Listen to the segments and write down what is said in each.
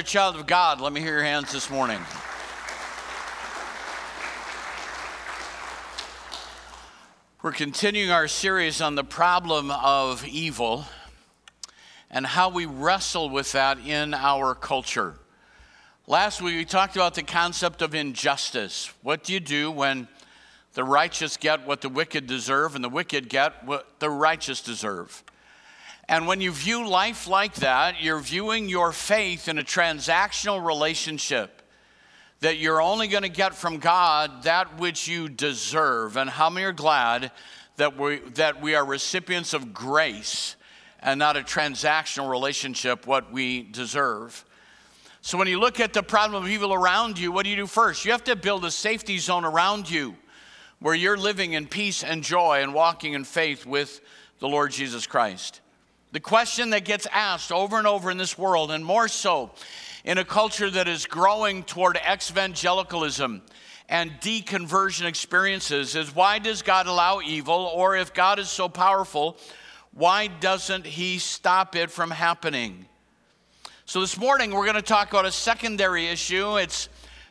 You're a child of God, let me hear your hands this morning. We're continuing our series on the problem of evil and how we wrestle with that in our culture. Last week we talked about the concept of injustice. What do you do when the righteous get what the wicked deserve and the wicked get what the righteous deserve? And when you view life like that, you're viewing your faith in a transactional relationship that you're only going to get from God that which you deserve. And how many are glad that we, that we are recipients of grace and not a transactional relationship, what we deserve? So when you look at the problem of evil around you, what do you do first? You have to build a safety zone around you where you're living in peace and joy and walking in faith with the Lord Jesus Christ. The question that gets asked over and over in this world, and more so in a culture that is growing toward evangelicalism and deconversion experiences, is why does God allow evil? Or if God is so powerful, why doesn't He stop it from happening? So this morning we're going to talk about a secondary issue. It's,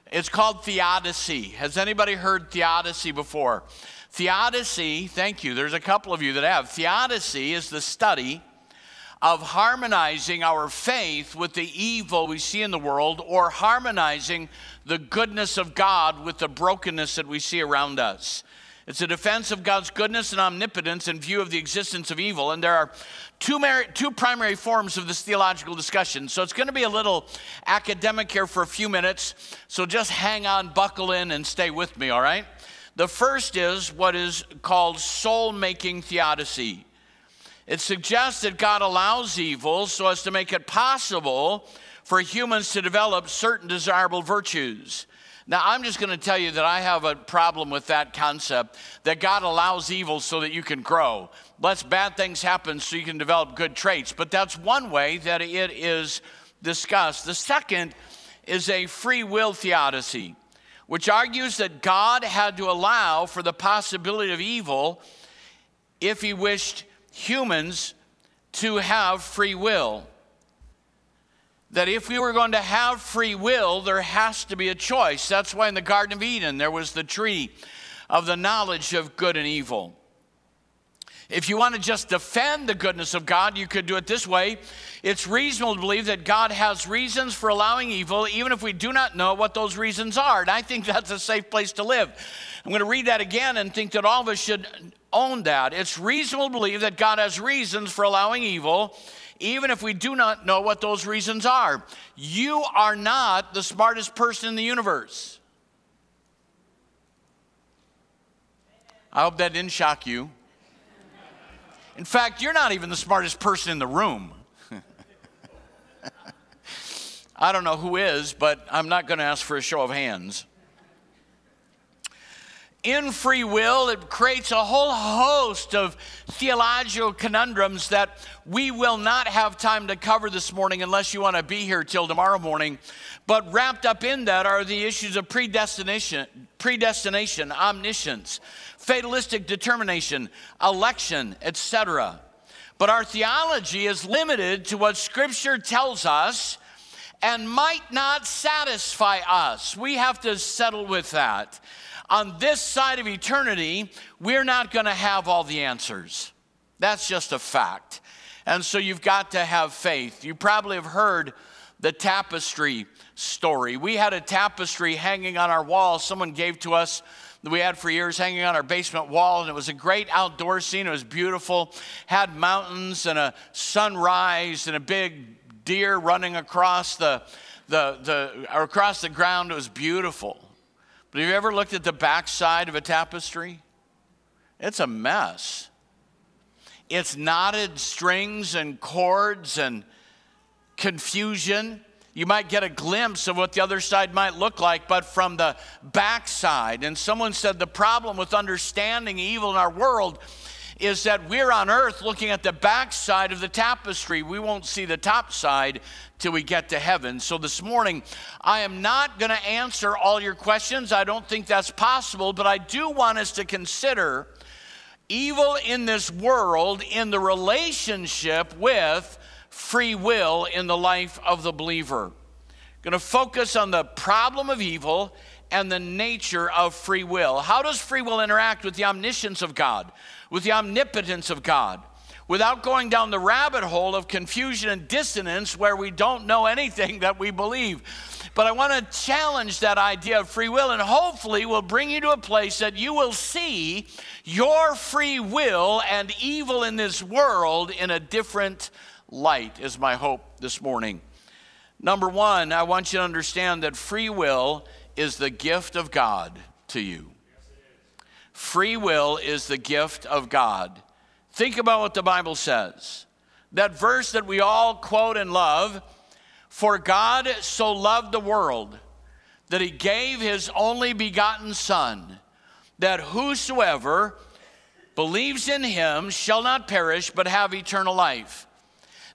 it's called theodicy. Has anybody heard theodicy before? Theodicy, thank you, there's a couple of you that have. Theodicy is the study of harmonizing our faith with the evil we see in the world or harmonizing the goodness of God with the brokenness that we see around us. It's a defense of God's goodness and omnipotence in view of the existence of evil. And there are two, two primary forms of this theological discussion. So it's going to be a little academic here for a few minutes. So just hang on, buckle in, and stay with me, all right? The first is what is called soul making theodicy. It suggests that God allows evil so as to make it possible for humans to develop certain desirable virtues. Now, I'm just going to tell you that I have a problem with that concept that God allows evil so that you can grow. Lets bad things happen so you can develop good traits. But that's one way that it is discussed. The second is a free will theodicy, which argues that God had to allow for the possibility of evil if he wished humans to have free will. That if we were going to have free will, there has to be a choice. That's why in the Garden of Eden there was the tree of the knowledge of good and evil. If you want to just defend the goodness of God, you could do it this way. It's reasonable to believe that God has reasons for allowing evil, even if we do not know what those reasons are. And I think that's a safe place to live. I'm going to read that again and think that all of us should own that. It's reasonable to believe that God has reasons for allowing evil, even if we do not know what those reasons are. You are not the smartest person in the universe. I hope that didn't shock you. In fact, you're not even the smartest person in the room. I don't know who is, but I'm not going to ask for a show of hands in free will, it creates a whole host of theological conundrums that we will not have time to cover this morning unless you want to be here till tomorrow morning. But wrapped up in that are the issues of predestination, predestination, omniscience, fatalistic determination, election, etc. But our theology is limited to what Scripture tells us and might not satisfy us. We have to settle with that on this side of eternity, we're not going to have all the answers. That's just a fact. And so you've got to have faith. You probably have heard the tapestry story. We had a tapestry hanging on our wall, someone gave to us that we had for years hanging on our basement wall, and it was a great outdoor scene. It was beautiful, had mountains and a sunrise and a big deer running across the, the, the across the ground. It was beautiful. But have you ever looked at the backside of a tapestry? It's a mess. It's knotted strings and cords and confusion. You might get a glimpse of what the other side might look like, but from the backside. And someone said the problem with understanding evil in our world is that we're on earth looking at the backside of the tapestry. We won't see the top side till we get to heaven. So this morning, I am not going to answer all your questions. I don't think that's possible, but I do want us to consider evil in this world in the relationship with free will in the life of the believer. Going to focus on the problem of evil and the nature of free will. How does free will interact with the omniscience of God, with the omnipotence of God? Without going down the rabbit hole of confusion and dissonance where we don't know anything that we believe. But I want to challenge that idea of free will and hopefully will bring you to a place that you will see your free will and evil in this world in a different light, is my hope this morning. Number one, I want you to understand that free will is the gift of God to you. Free will is the gift of God. Think about what the Bible says. That verse that we all quote and love For God so loved the world that he gave his only begotten Son, that whosoever believes in him shall not perish but have eternal life.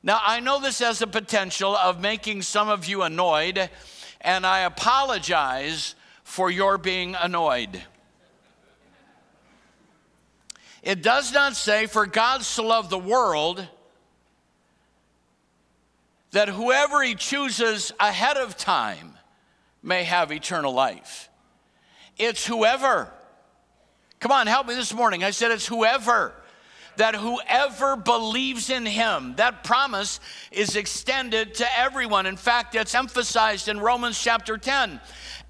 Now, I know this has the potential of making some of you annoyed, and I apologize for your being annoyed. It does not say, For God so loved the world that whoever he chooses ahead of time may have eternal life. It's whoever. Come on, help me this morning. I said it's whoever that whoever believes in him, that promise is extended to everyone. In fact, it's emphasized in Romans chapter 10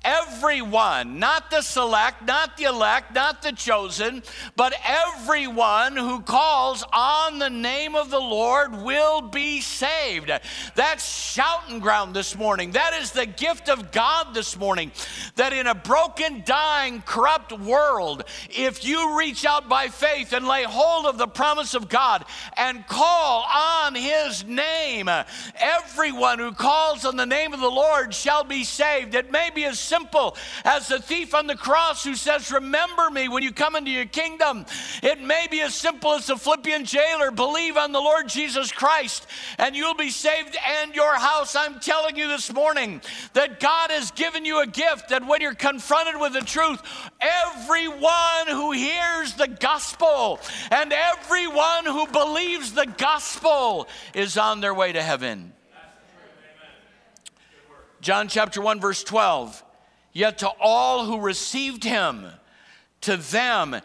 everyone, not the select, not the elect, not the chosen, but everyone who calls on the name of the Lord will be saved. That's shouting ground this morning. That is the gift of God this morning. That in a broken, dying, corrupt world, if you reach out by faith and lay hold of the promise of God and call on his name, everyone who calls on the name of the Lord shall be saved. It may be as simple as the thief on the cross who says, Remember me when you come into your kingdom. It may be as simple as the Philippian jailer, believe on the Lord Jesus Christ and you'll be saved and your house. I'm telling you this morning that God has given you a gift that when you're confronted with the truth, everyone who hears the gospel and everyone who believes the gospel is on their way to heaven. John chapter 1, verse 12. Yet to all who received him, to them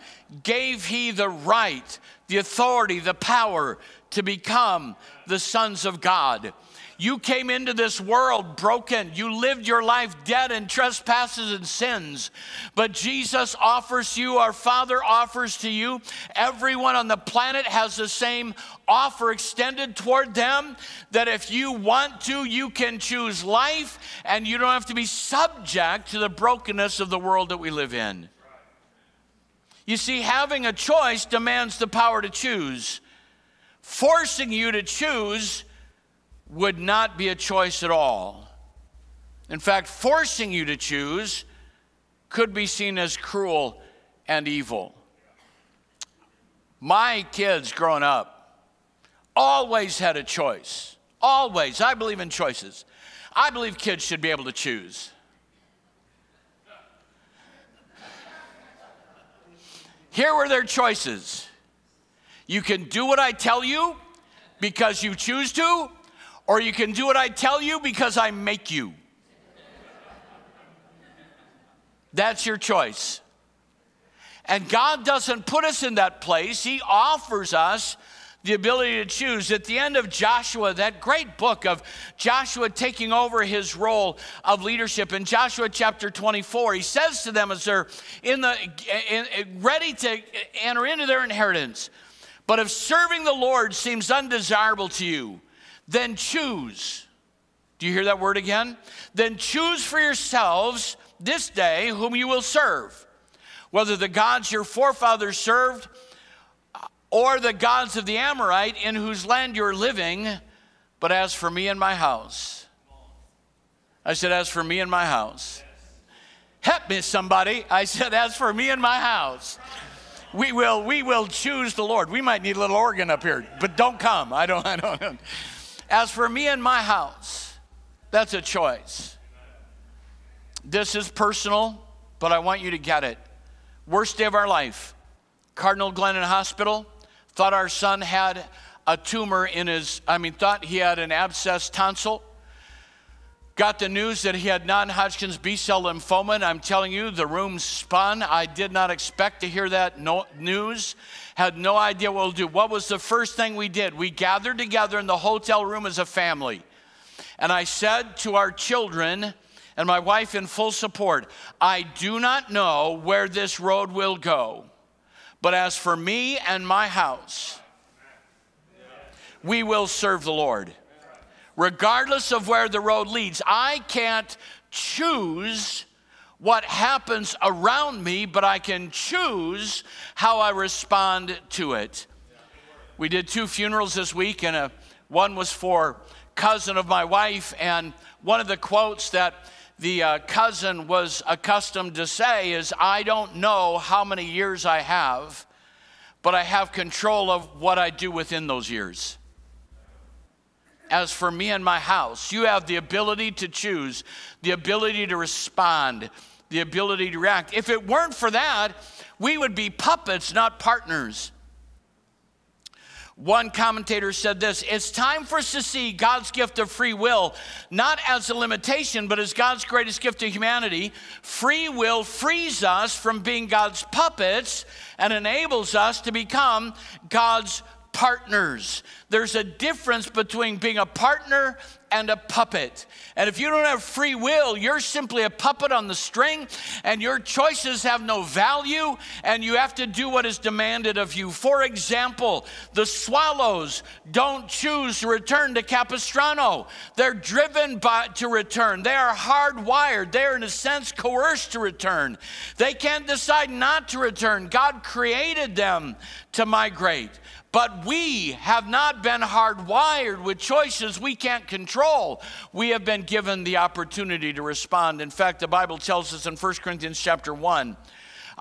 gave he the right, the authority, the power to become the sons of God. You came into this world broken. You lived your life dead in trespasses and sins. But Jesus offers you, our Father offers to you, everyone on the planet has the same offer extended toward them that if you want to, you can choose life and you don't have to be subject to the brokenness of the world that we live in. You see, having a choice demands the power to choose. Forcing you to choose would not be a choice at all. In fact, forcing you to choose could be seen as cruel and evil. My kids growing up always had a choice. Always. I believe in choices. I believe kids should be able to choose. Here were their choices. You can do what I tell you because you choose to, or you can do what I tell you because I make you. That's your choice. And God doesn't put us in that place, He offers us the ability to choose. At the end of Joshua, that great book of Joshua taking over his role of leadership, in Joshua chapter 24, he says to them as they're in the, in, ready to enter into their inheritance, but if serving the Lord seems undesirable to you, then choose. Do you hear that word again? Then choose for yourselves this day whom you will serve, whether the gods your forefathers served uh, or the gods of the Amorite in whose land you're living. But as for me and my house, I said, as for me and my house, help me somebody. I said, as for me and my house, we will, we will choose the Lord. We might need a little organ up here, but don't come. I don't, I don't. As for me and my house, that's a choice. This is personal, but I want you to get it. Worst day of our life. Cardinal Glennon Hospital thought our son had a tumor in his, I mean, thought he had an abscess tonsil. Got the news that he had non Hodgkin's B cell lymphoma, and I'm telling you, the room spun. I did not expect to hear that no- news, had no idea what we'll do. What was the first thing we did? We gathered together in the hotel room as a family. And I said to our children, and my wife in full support, I do not know where this road will go, but as for me and my house, we will serve the Lord. Regardless of where the road leads, I can't choose what happens around me, but I can choose how I respond to it. We did two funerals this week, and a, one was for cousin of my wife, and one of the quotes that the uh, cousin was accustomed to say is, I don't know how many years I have, but I have control of what I do within those years. As for me and my house, you have the ability to choose, the ability to respond, the ability to react. If it weren't for that, we would be puppets, not partners. One commentator said this It's time for us to see God's gift of free will not as a limitation, but as God's greatest gift to humanity. Free will frees us from being God's puppets and enables us to become God's partners. There's a difference between being a partner and a puppet. And if you don't have free will, you're simply a puppet on the string, and your choices have no value, and you have to do what is demanded of you. For example, the swallows don't choose to return to Capistrano, they're driven by, to return. They are hardwired, they are, in a sense, coerced to return. They can't decide not to return. God created them to migrate. But we have not been hardwired with choices we can't control. We have been given the opportunity to respond. In fact, the Bible tells us in 1 Corinthians chapter 1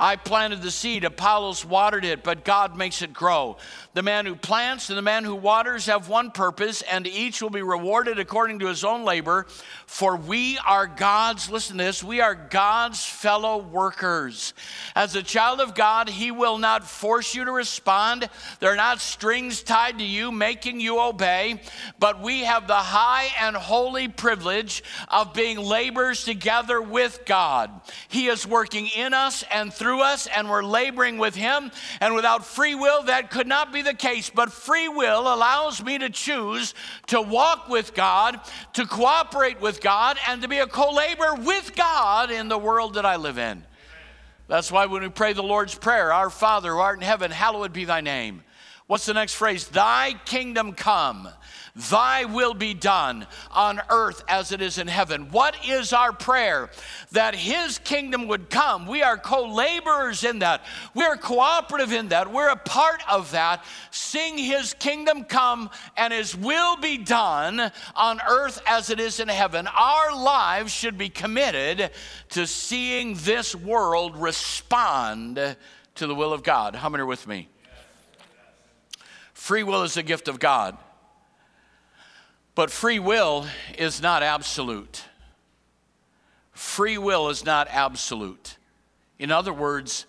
I planted the seed, Apollos watered it, but God makes it grow. The man who plants and the man who waters have one purpose, and each will be rewarded according to his own labor. For we are God's, listen to this, we are God's fellow workers. As a child of God, He will not force you to respond. There are not strings tied to you making you obey, but we have the high and holy privilege of being laborers together with God. He is working in us and through us, and we're laboring with Him. And without free will, that could not be the case, but free will allows me to choose to walk with God, to cooperate with God, and to be a co laborer with God in the world that I live in. That's why when we pray the Lord's Prayer, Our Father who art in heaven, hallowed be thy name. What's the next phrase? Thy kingdom come. Thy will be done on earth as it is in heaven. What is our prayer? That His kingdom would come. We are co laborers in that. We are cooperative in that. We're a part of that. Seeing His kingdom come and His will be done on earth as it is in heaven. Our lives should be committed to seeing this world respond to the will of God. How many are with me? Free will is a gift of God. But free will is not absolute. Free will is not absolute. In other words,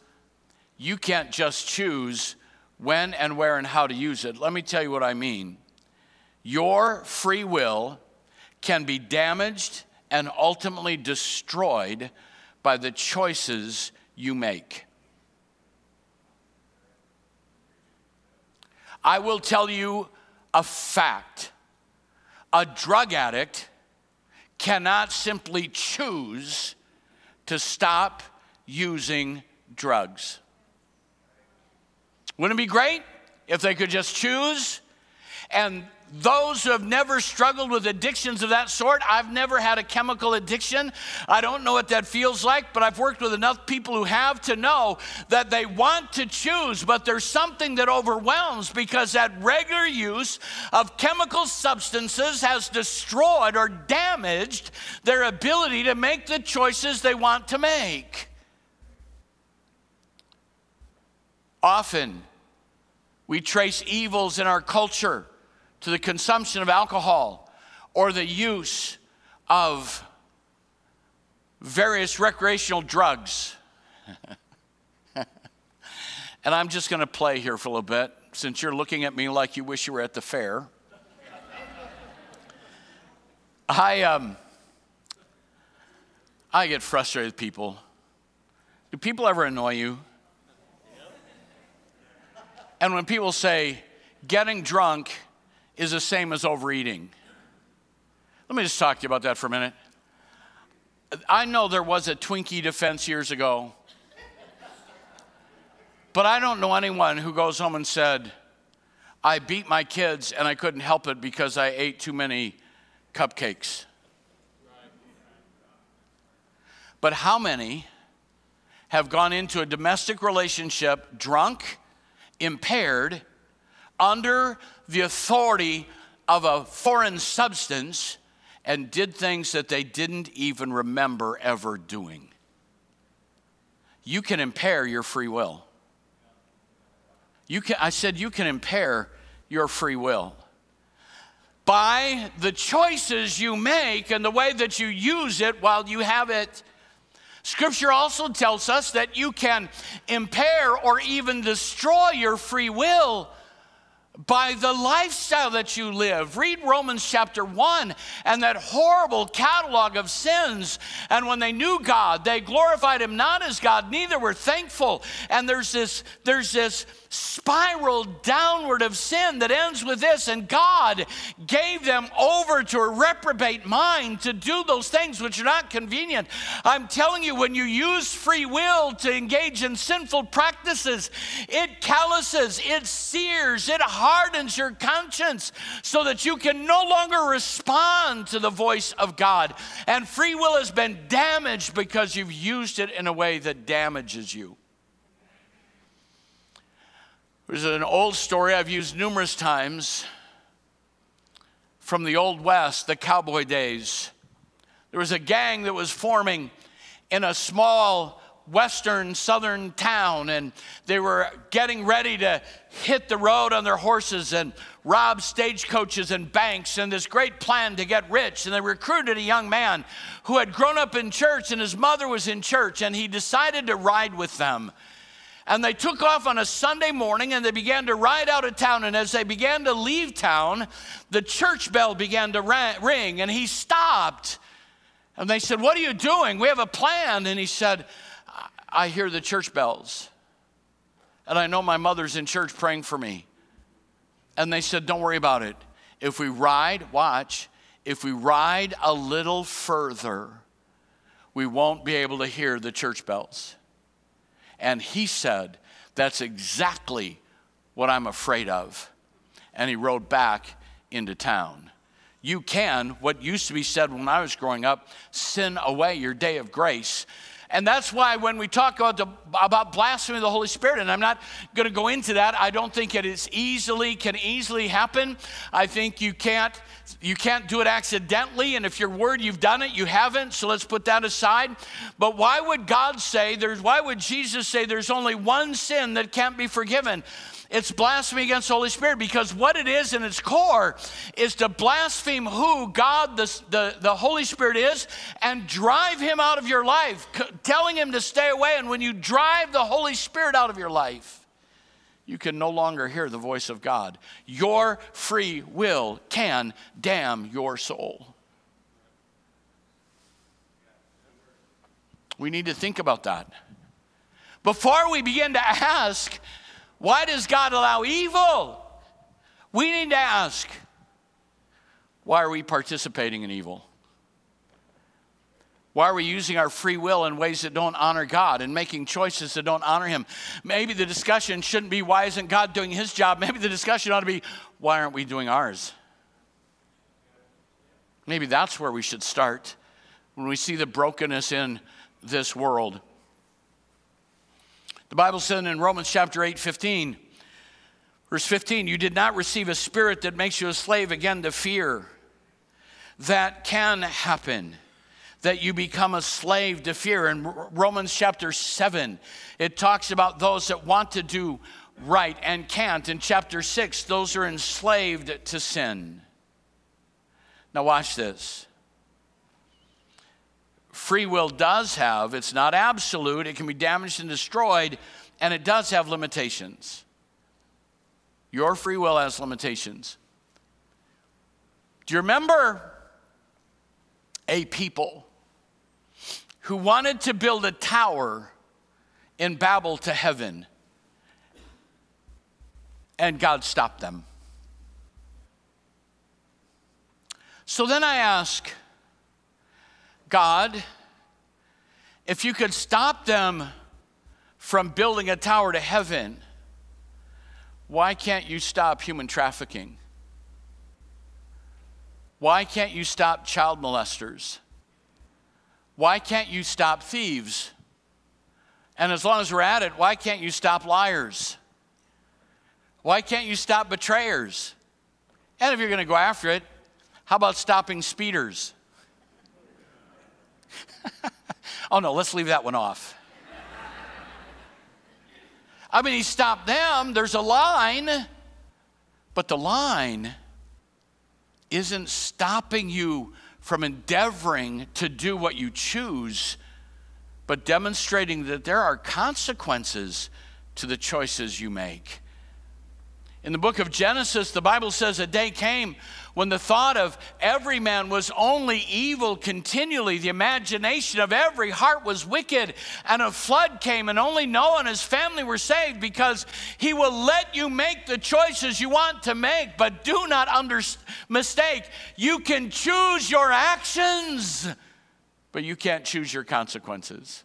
you can't just choose when and where and how to use it. Let me tell you what I mean. Your free will can be damaged and ultimately destroyed by the choices you make. I will tell you a fact a drug addict cannot simply choose to stop using drugs. Wouldn't it be great if they could just choose and those who have never struggled with addictions of that sort, I've never had a chemical addiction. I don't know what that feels like, but I've worked with enough people who have to know that they want to choose, but there's something that overwhelms because that regular use of chemical substances has destroyed or damaged their ability to make the choices they want to make. Often, we trace evils in our culture to the consumption of alcohol or the use of various recreational drugs. and I'm just going to play here for a little bit. since you're looking at me like you wish you were at the fair. I, um, I get frustrated with people. Do people ever annoy you? And when people say getting drunk is the same as overeating, let me just talk to you about that for a minute. I know there was a Twinkie defense years ago, but I don't know anyone who goes home and said, I beat my kids and I couldn't help it because I ate too many cupcakes. But how many have gone into a domestic relationship drunk, impaired, under the authority of a foreign substance, and did things that they didn't even remember ever doing? You can impair your free will. You can, I said, you can impair your free will by the choices you make and the way that you use it while you have it. Scripture also tells us that you can impair or even destroy your free will by the lifestyle that you live. Read Romans chapter 1 and that horrible catalog of sins. And when they knew God, they glorified him not as God, neither were thankful. And there's this there's this spiral downward of sin that ends with this. And God gave them over to a reprobate mind to do those things which are not convenient. I'm telling you, when you use free will to engage in sinful practices, it calluses, it sears, it hardens your conscience so that you can no longer respond to the voice of God. And free will has been damaged because you've used it in a way that damages you. There's an old story I've used numerous times from the Old West, the cowboy days. There was a gang that was forming in a small western southern town, and they were getting ready to hit the road on their horses and rob stagecoaches and banks, and this great plan to get rich. And they recruited a young man who had grown up in church, and his mother was in church, and he decided to ride with them. And they took off on a Sunday morning and they began to ride out of town. And as they began to leave town, the church bell began to ring and he stopped. And they said, What are you doing? We have a plan. And he said, I hear the church bells. And I know my mother's in church praying for me. And they said, Don't worry about it. If we ride, watch, if we ride a little further, we won't be able to hear the church bells. And he said, That's exactly what I'm afraid of. And he rode back into town. You can, what used to be said when I was growing up, sin away your day of grace. And that's why when we talk about, blasphemy of the Holy Spirit, and I'm not going to go into that, I don't think it is easily, can easily happen. I think you can't, you can't do it accidentally. And if you're worried you've done it, you haven't. So let's put that aside. But why would God say, there's, why would Jesus say there's only one sin that can't be forgiven? It's blasphemy against the Holy Spirit because what it is in its core is to blaspheme who God, the, the, the Holy Spirit is, and drive him out of your life, telling him to stay away. And when you drive the Holy Spirit out of your life, you can no longer hear the voice of God. Your free will can damn your soul. We need to think about that. Before we begin to ask, why does God allow evil? We need to ask why are we participating in evil? Why are we using our free will in ways that don't honor God and making choices that don't honor Him? Maybe the discussion shouldn't be why isn't God doing His job? Maybe the discussion ought to be why aren't we doing ours? Maybe that's where we should start when we see the brokenness in this world. The Bible said in Romans chapter 8, 15, verse 15, you did not receive a spirit that makes you a slave again to fear. That can happen, that you become a slave to fear. In Romans chapter 7, it talks about those that want to do right and can't. In chapter 6, those are enslaved to sin. Now, watch this free will does have, it's not absolute, it can be damaged and destroyed, and it does have limitations. Your free will has limitations. Do you remember a people who wanted to build a tower in Babel to heaven? And God stopped them. So then I ask, God, if you could stop them from building a tower to heaven, why can't you stop human trafficking? Why can't you stop child molesters? Why can't you stop thieves? And as long as we're at it, why can't you stop liars? Why can't you stop betrayers? And if you're going to go after it, how about stopping speeders? oh no, let's leave that one off. I mean, he stopped them, there's a line, but the line isn't stopping you from endeavoring to do what you choose, but demonstrating that there are consequences to the choices you make. In the book of Genesis, the Bible says a day came when the thought of every man was only evil continually. The imagination of every heart was wicked, and a flood came, and only Noah and his family were saved because he will let you make the choices you want to make. But do not under- mistake, you can choose your actions, but you can't choose your consequences.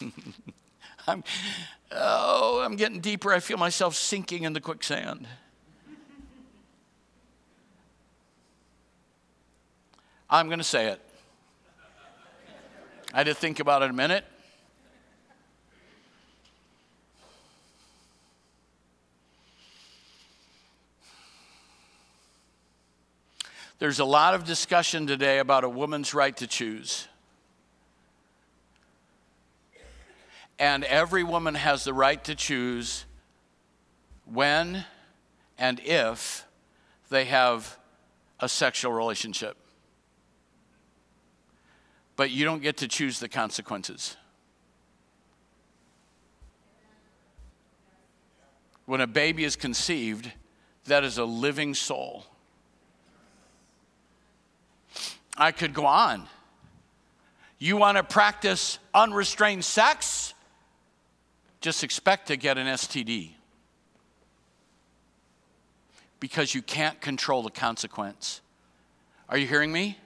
I'm, oh, I'm getting deeper. I feel myself sinking in the quicksand. I'm going to say it. I had to think about it a minute. There's a lot of discussion today about a woman's right to choose. And every woman has the right to choose when and if they have a sexual relationship. But you don't get to choose the consequences. When a baby is conceived, that is a living soul. I could go on. You want to practice unrestrained sex? just expect to get an STD because you can't control the consequence. Are you hearing me?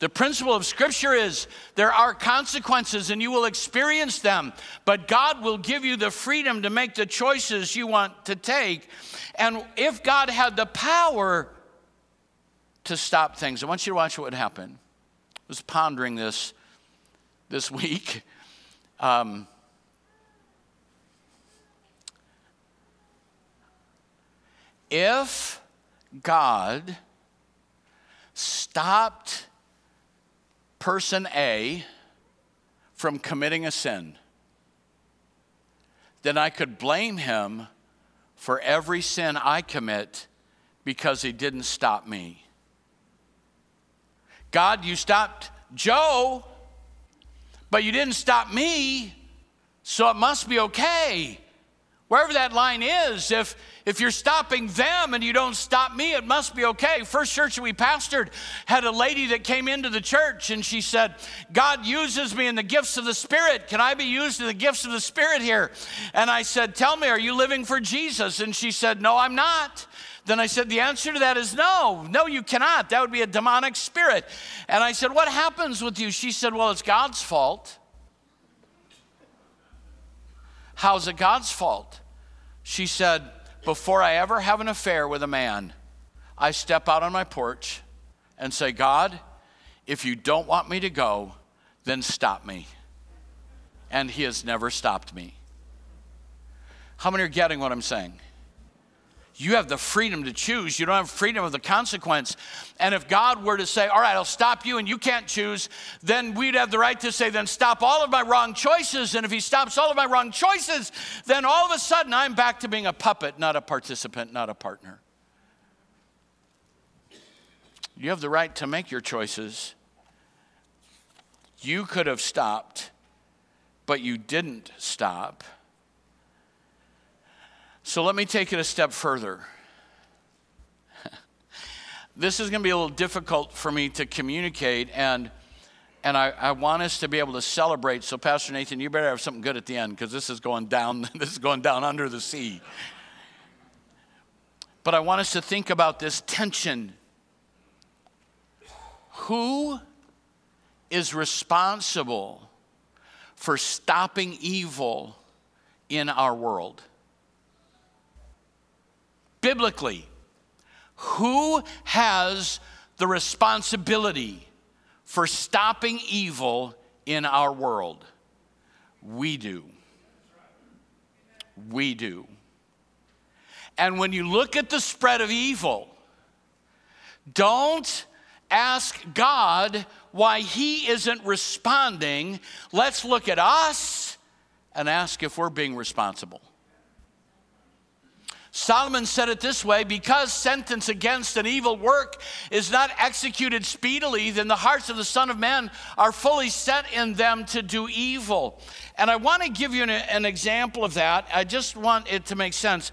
The principle of Scripture is there are consequences and you will experience them, but God will give you the freedom to make the choices you want to take. And if God had the power to stop things, I want you to watch what would happen. I was pondering this this week. Um, if God stopped person A from committing a sin, then I could blame him for every sin I commit because he didn't stop me. God, you stopped Joe, but you didn't stop me, so it must be okay. Wherever that line is, if, if you're stopping them and you don't stop me, it must be okay. First church we pastored had a lady that came into the church and she said, God uses me in the gifts of the Spirit. Can I be used in the gifts of the Spirit here? And I said, Tell me, are you living for Jesus? And she said, No, I'm not. Then I said, The answer to that is no. No, you cannot. That would be a demonic spirit. And I said, What happens with you? She said, Well, it's God's fault. How's it God's fault? She said, Before I ever have an affair with a man, I step out on my porch and say, God, if you don't want me to go, then stop me. And He has never stopped me. How many are getting what I'm saying? You have the freedom to choose. You don't have freedom of the consequence. And if God were to say, All right, I'll stop you and you can't choose, then we'd have the right to say, Then stop all of my wrong choices. And if He stops all of my wrong choices, then all of a sudden I'm back to being a puppet, not a participant, not a partner. You have the right to make your choices. You could have stopped, but you didn't stop. So let me take it a step further. this is going to be a little difficult for me to communicate, and, and I, I want us to be able to celebrate. So, Pastor Nathan, you better have something good at the end because this is going down. This is going down under the sea. But I want us to think about this tension. Who is responsible for stopping evil in our world? Biblically, who has the responsibility for stopping evil in our world? We do. We do. And when you look at the spread of evil, don't ask God why He isn't responding. Let's look at us and ask if we're being responsible. Solomon said it this way because sentence against an evil work is not executed speedily, then the hearts of the Son of Man are fully set in them to do evil. And I want to give you an, an example of that. I just want it to make sense.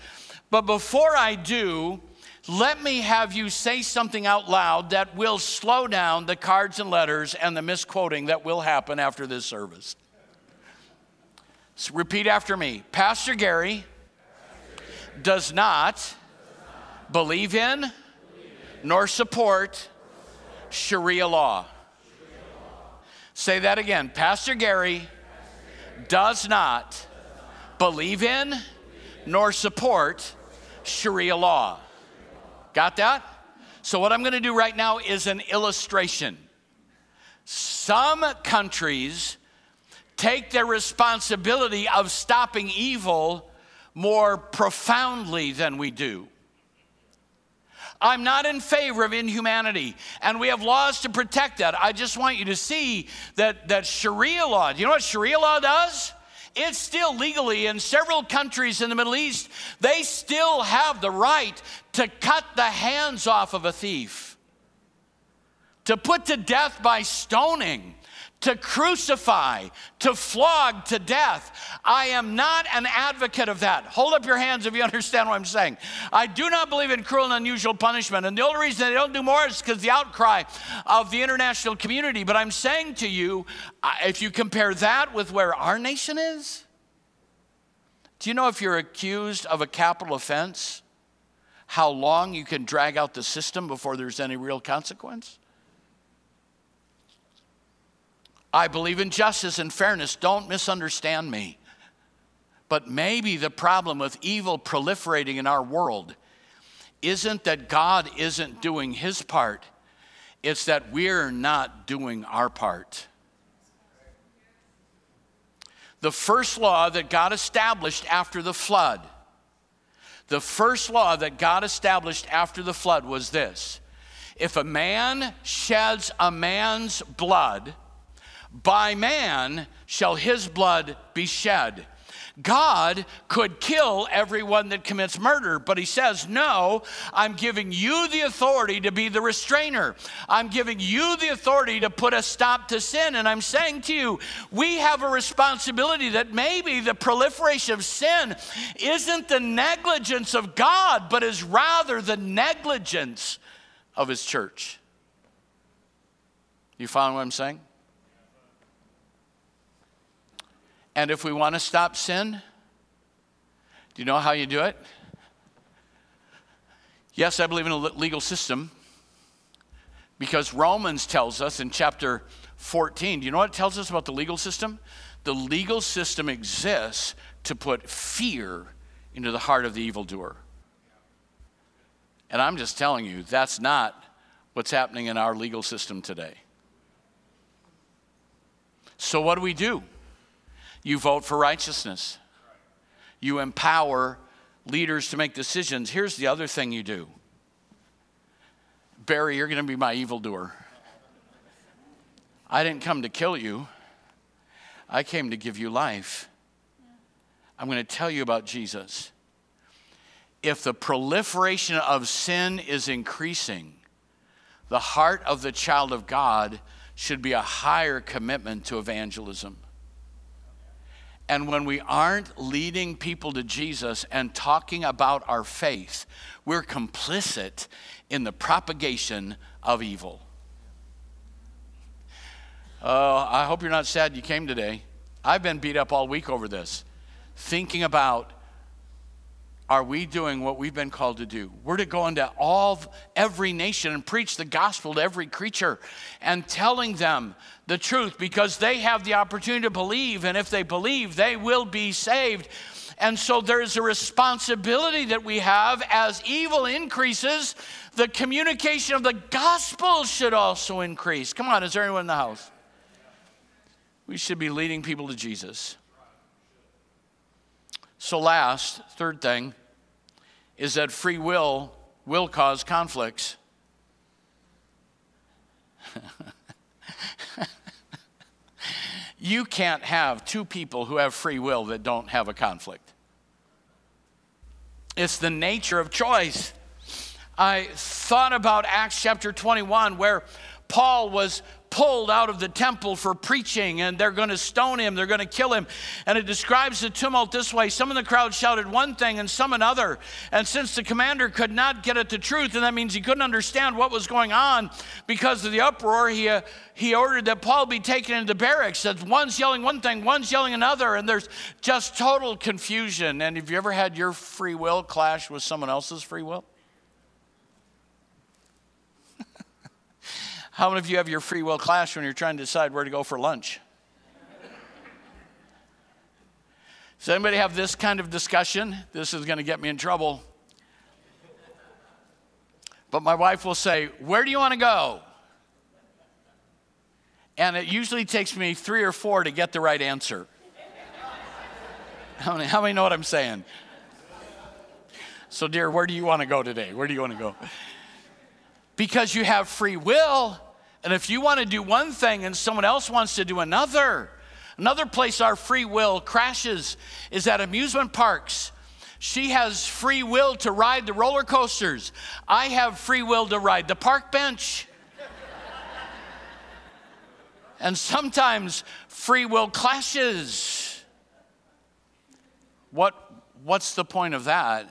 But before I do, let me have you say something out loud that will slow down the cards and letters and the misquoting that will happen after this service. So repeat after me Pastor Gary does not believe in nor support Sharia law. Say that again. Pastor Gary does not believe in nor support Sharia law. Got that? So, what I'm going to do right now is an illustration. Some countries take their responsibility of stopping evil more profoundly than we do. I'm not in favor of inhumanity, and we have laws to protect that. I just want you to see that, that Sharia law, do you know what Sharia law does? It's still legally in several countries in the Middle East, they still have the right to cut the hands off of a thief, to put to death by stoning to crucify, to flog to death. I am not an advocate of that. Hold up your hands if you understand what I'm saying. I do not believe in cruel and unusual punishment. And the only reason they don't do more is because the outcry of the international community. But I'm saying to you, uh, if you compare that with where our nation is, do you know if you're accused of a capital offense, how long you can drag out the system before there's any real consequence? I believe in justice and fairness. Don't misunderstand me. But maybe the problem with evil proliferating in our world isn't that God isn't doing his part, it's that we're not doing our part. The first law that God established after the flood, the first law that God established after the flood was this if a man sheds a man's blood, by man shall his blood be shed. God could kill everyone that commits murder, but he says, No, I'm giving you the authority to be the restrainer. I'm giving you the authority to put a stop to sin. And I'm saying to you, we have a responsibility that maybe the proliferation of sin isn't the negligence of God, but is rather the negligence of his church. You follow what I'm saying? And if we want to stop sin, do you know how you do it? Yes, I believe in a legal system because Romans tells us in chapter 14. Do you know what it tells us about the legal system? The legal system exists to put fear into the heart of the evildoer. And I'm just telling you, that's not what's happening in our legal system today. So, what do we do? You vote for righteousness. You empower leaders to make decisions. Here's the other thing you do Barry, you're going to be my evildoer. I didn't come to kill you, I came to give you life. I'm going to tell you about Jesus. If the proliferation of sin is increasing, the heart of the child of God should be a higher commitment to evangelism. And when we aren't leading people to Jesus and talking about our faith, we're complicit in the propagation of evil. Oh, I hope you're not sad you came today. I've been beat up all week over this, thinking about are we doing what we've been called to do? We're to go into all every nation and preach the gospel to every creature and telling them the truth because they have the opportunity to believe and if they believe they will be saved. And so there's a responsibility that we have as evil increases, the communication of the gospel should also increase. Come on, is there anyone in the house? We should be leading people to Jesus. So, last, third thing, is that free will will cause conflicts. you can't have two people who have free will that don't have a conflict. It's the nature of choice. I thought about Acts chapter 21, where Paul was pulled out of the temple for preaching and they're going to stone him, they're going to kill him. And it describes the tumult this way some of the crowd shouted one thing and some another. And since the commander could not get at the truth, and that means he couldn't understand what was going on because of the uproar, he, uh, he ordered that Paul be taken into barracks. That one's yelling one thing, one's yelling another, and there's just total confusion. And have you ever had your free will clash with someone else's free will? How many of you have your free will class when you're trying to decide where to go for lunch? Does anybody have this kind of discussion? This is going to get me in trouble. But my wife will say, Where do you want to go? And it usually takes me three or four to get the right answer. How many, how many know what I'm saying? So, dear, where do you want to go today? Where do you want to go? Because you have free will. And if you want to do one thing and someone else wants to do another, another place our free will crashes is at amusement parks. She has free will to ride the roller coasters. I have free will to ride the park bench. and sometimes free will clashes. What, what's the point of that?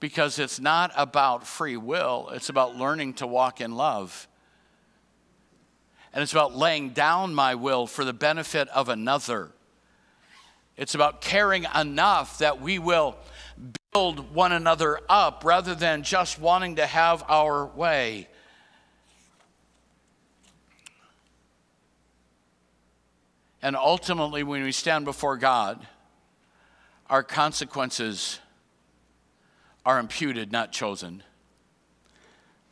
because it's not about free will, it's about learning to walk in love. And it's about laying down my will for the benefit of another. It's about caring enough that we will build one another up rather than just wanting to have our way. And ultimately, when we stand before God, our consequences are imputed, not chosen.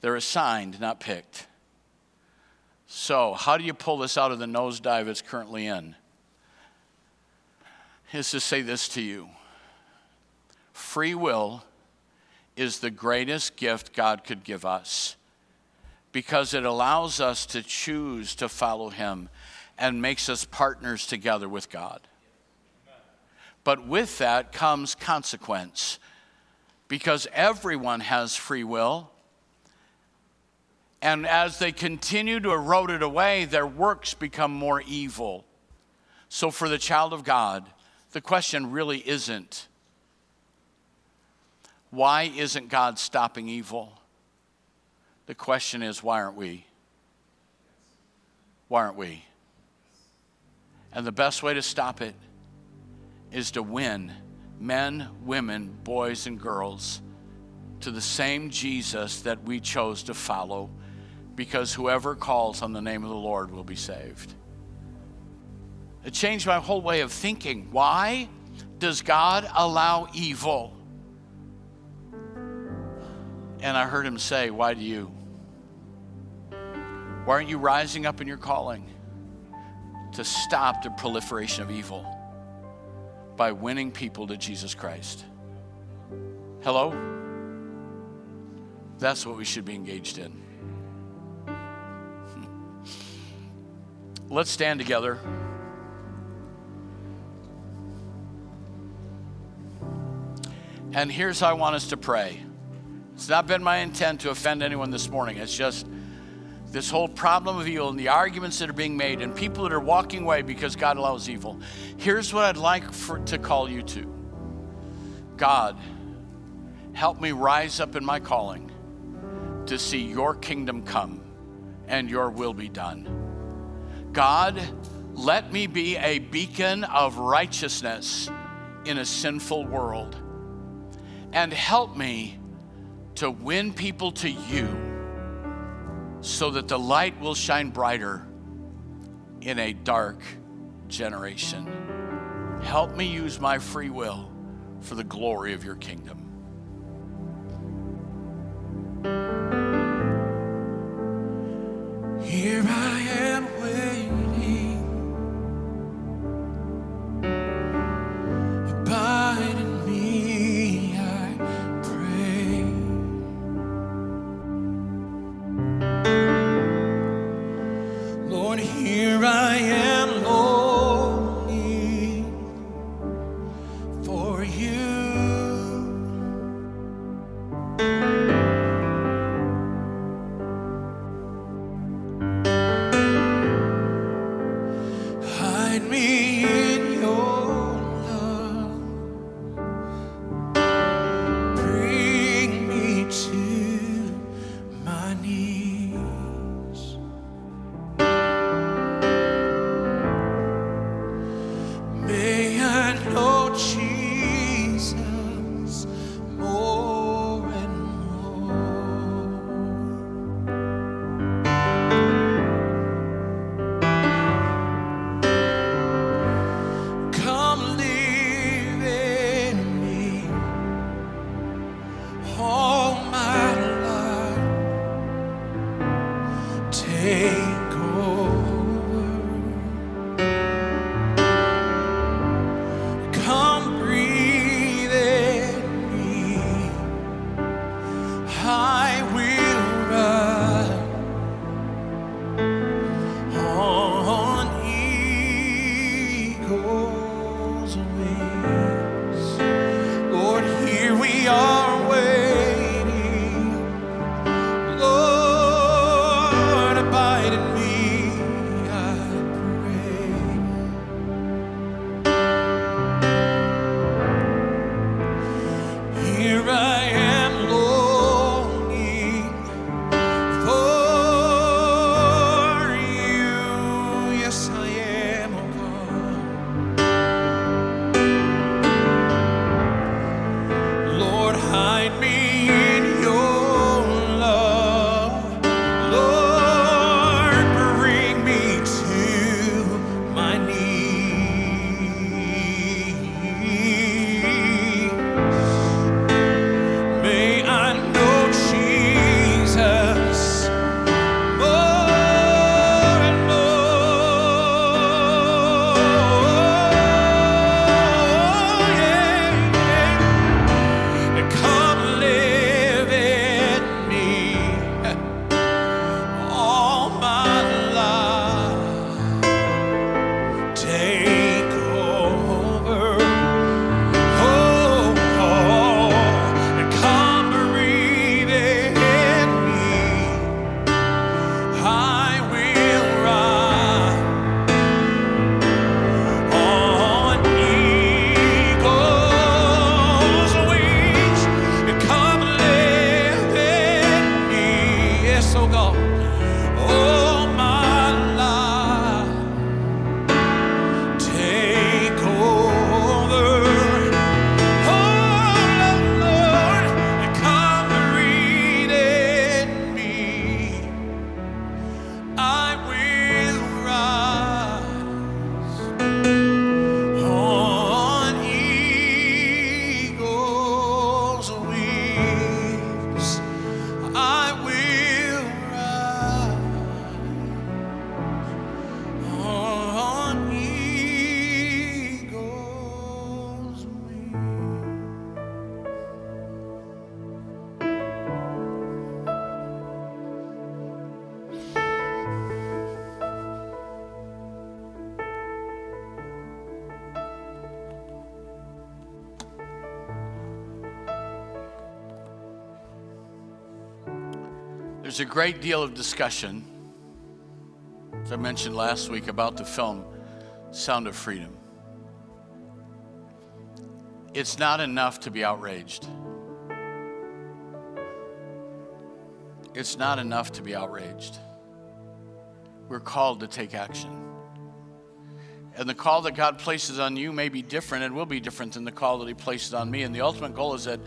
They're assigned, not picked. So, how do you pull this out of the nosedive it's currently in? Is to say this to you free will is the greatest gift God could give us because it allows us to choose to follow Him and makes us partners together with God. But with that comes consequence because everyone has free will. And as they continue to erode it away, their works become more evil. So, for the child of God, the question really isn't why isn't God stopping evil? The question is why aren't we? Why aren't we? And the best way to stop it is to win men, women, boys, and girls to the same Jesus that we chose to follow because whoever calls on the name of the Lord will be saved. It changed my whole way of thinking. Why does God allow evil? And I heard him say, Why do you? Why aren't you rising up in your calling to stop the proliferation of evil? by winning people to Jesus Christ. Hello? That's what we should be engaged in. Let's stand together. And here's how I want us to pray. It's not been my intent to offend anyone this morning. It's just this whole problem of evil and the arguments that are being made and people that are walking away because God allows evil, here's what I'd like for, to call you to God, help me rise up in my calling to see your kingdom come and your will be done. God, let me be a beacon of righteousness in a sinful world. And help me to win people to you so that the light will shine brighter in a dark generation. Help me use my free will for the glory of your kingdom. Here I for you. There's a great deal of discussion as I mentioned last week about the film Sound of Freedom. It's not enough to be outraged. It's not enough to be outraged. We're called to take action. And the call that God places on you may be different and will be different than the call that He places on me. And the ultimate goal is that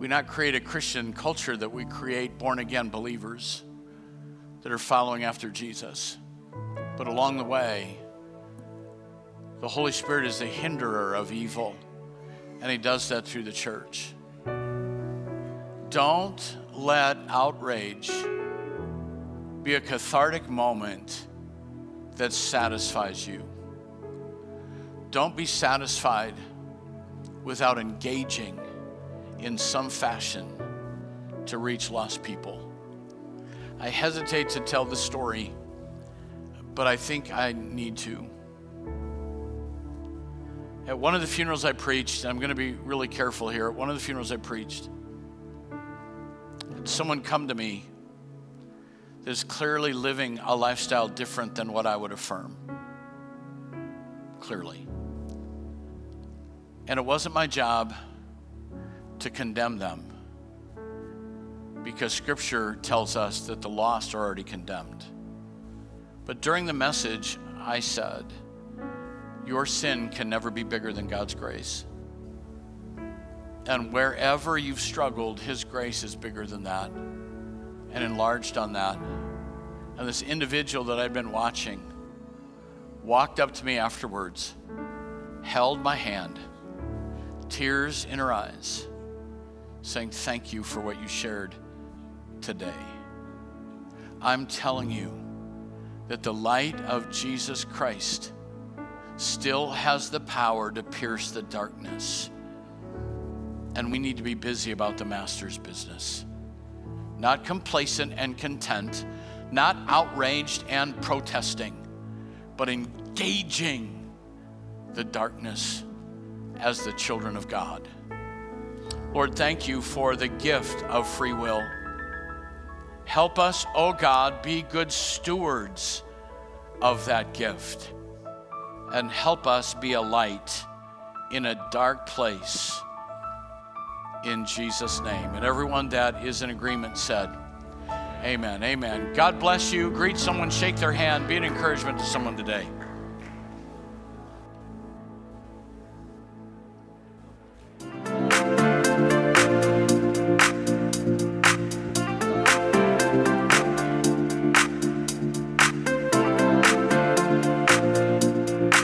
we not create a Christian culture, that we create born again believers that are following after Jesus. But along the way, the Holy Spirit is the hinderer of evil, and He does that through the church. Don't let outrage be a cathartic moment that satisfies you. Don't be satisfied without engaging in some fashion to reach lost people. I hesitate to tell the story, but I think I need to. At one of the funerals I preached, I'm going to be really careful here. At one of the funerals I preached, someone come to me that's clearly living a lifestyle different than what I would affirm. Clearly. And it wasn't my job to condemn them because scripture tells us that the lost are already condemned. But during the message, I said, Your sin can never be bigger than God's grace. And wherever you've struggled, His grace is bigger than that and enlarged on that. And this individual that I'd been watching walked up to me afterwards, held my hand, tears in her eyes, saying, Thank you for what you shared today. I'm telling you that the light of Jesus Christ still has the power to pierce the darkness. And we need to be busy about the Master's business not complacent and content, not outraged and protesting, but engaging the darkness as the children of God. Lord, thank you for the gift of free will. Help us, O oh God, be good stewards of that gift. And help us be a light in a dark place in Jesus' name. And everyone that is in agreement said, Amen. Amen. God bless you. Greet someone, shake their hand, be an encouragement to someone today.